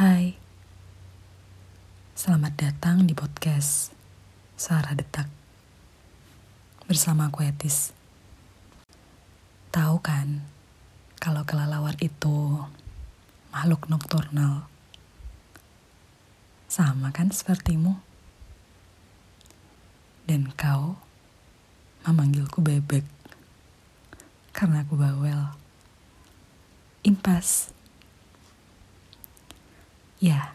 Hai, selamat datang di podcast Suara Detak bersama aku Etis. Tahu kan, kalau kelelawar itu makhluk nokturnal, sama kan sepertimu? Dan kau memanggilku bebek karena aku bawel. Impas. Ya,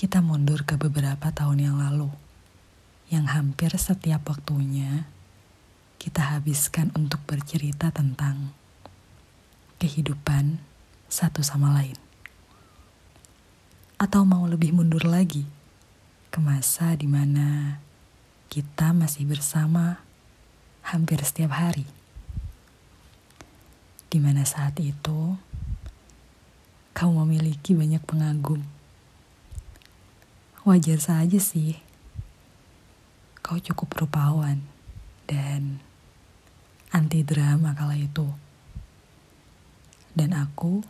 kita mundur ke beberapa tahun yang lalu, yang hampir setiap waktunya kita habiskan untuk bercerita tentang kehidupan satu sama lain. Atau mau lebih mundur lagi ke masa di mana kita masih bersama hampir setiap hari. Di mana saat itu kau memiliki banyak pengagum. Wajar saja sih. Kau cukup rupawan dan anti drama kala itu. Dan aku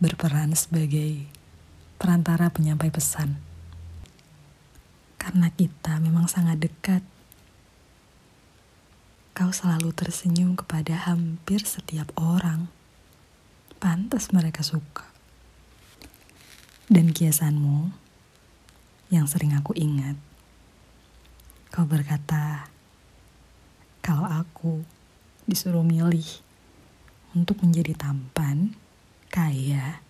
berperan sebagai perantara penyampai pesan. Karena kita memang sangat dekat. Kau selalu tersenyum kepada hampir setiap orang pantas mereka suka. Dan kiasanmu yang sering aku ingat, kau berkata, kalau aku disuruh milih untuk menjadi tampan, kaya,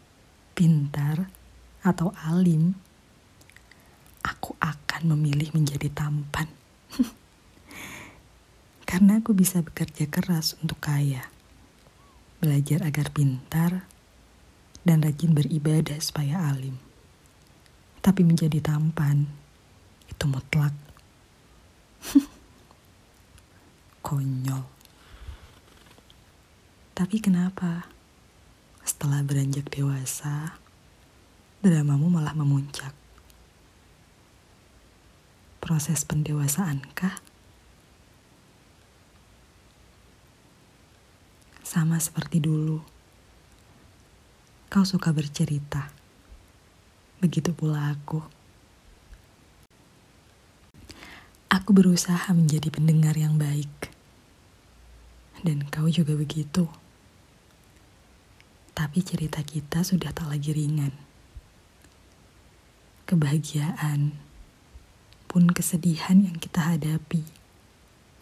pintar, atau alim, aku akan memilih menjadi tampan. Karena aku bisa bekerja keras untuk kaya belajar agar pintar, dan rajin beribadah supaya alim. Tapi menjadi tampan, itu mutlak. Konyol. Tapi kenapa? Setelah beranjak dewasa, dramamu malah memuncak. Proses pendewasaankah? Sama seperti dulu. Kau suka bercerita, begitu pula aku. Aku berusaha menjadi pendengar yang baik, dan kau juga begitu. Tapi cerita kita sudah tak lagi ringan. Kebahagiaan pun kesedihan yang kita hadapi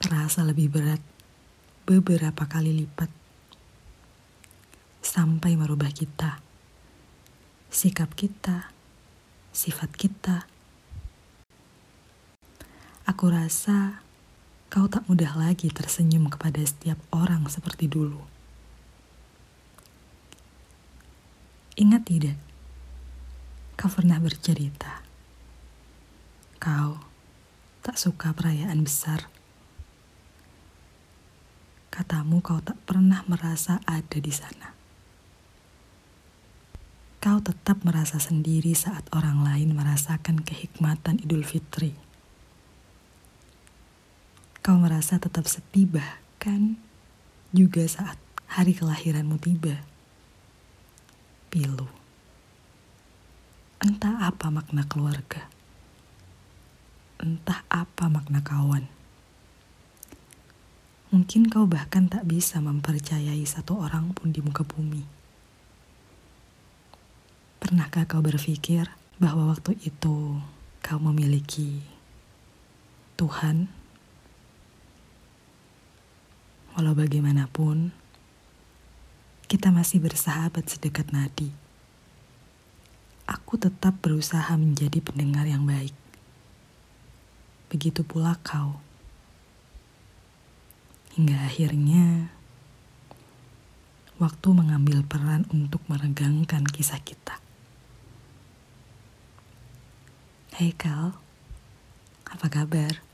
terasa lebih berat beberapa kali lipat sampai merubah kita, sikap kita, sifat kita. Aku rasa kau tak mudah lagi tersenyum kepada setiap orang seperti dulu. Ingat tidak? Kau pernah bercerita. Kau tak suka perayaan besar. Katamu kau tak pernah merasa ada di sana kau tetap merasa sendiri saat orang lain merasakan kehikmatan Idul Fitri. Kau merasa tetap sepi bahkan juga saat hari kelahiranmu tiba. Pilu. Entah apa makna keluarga. Entah apa makna kawan. Mungkin kau bahkan tak bisa mempercayai satu orang pun di muka bumi Pernahkah kau berpikir bahwa waktu itu kau memiliki Tuhan? Walau bagaimanapun, kita masih bersahabat sedekat nadi. Aku tetap berusaha menjadi pendengar yang baik. Begitu pula kau. Hingga akhirnya, waktu mengambil peran untuk meregangkan kisah kita. Hai Kal, apa kabar?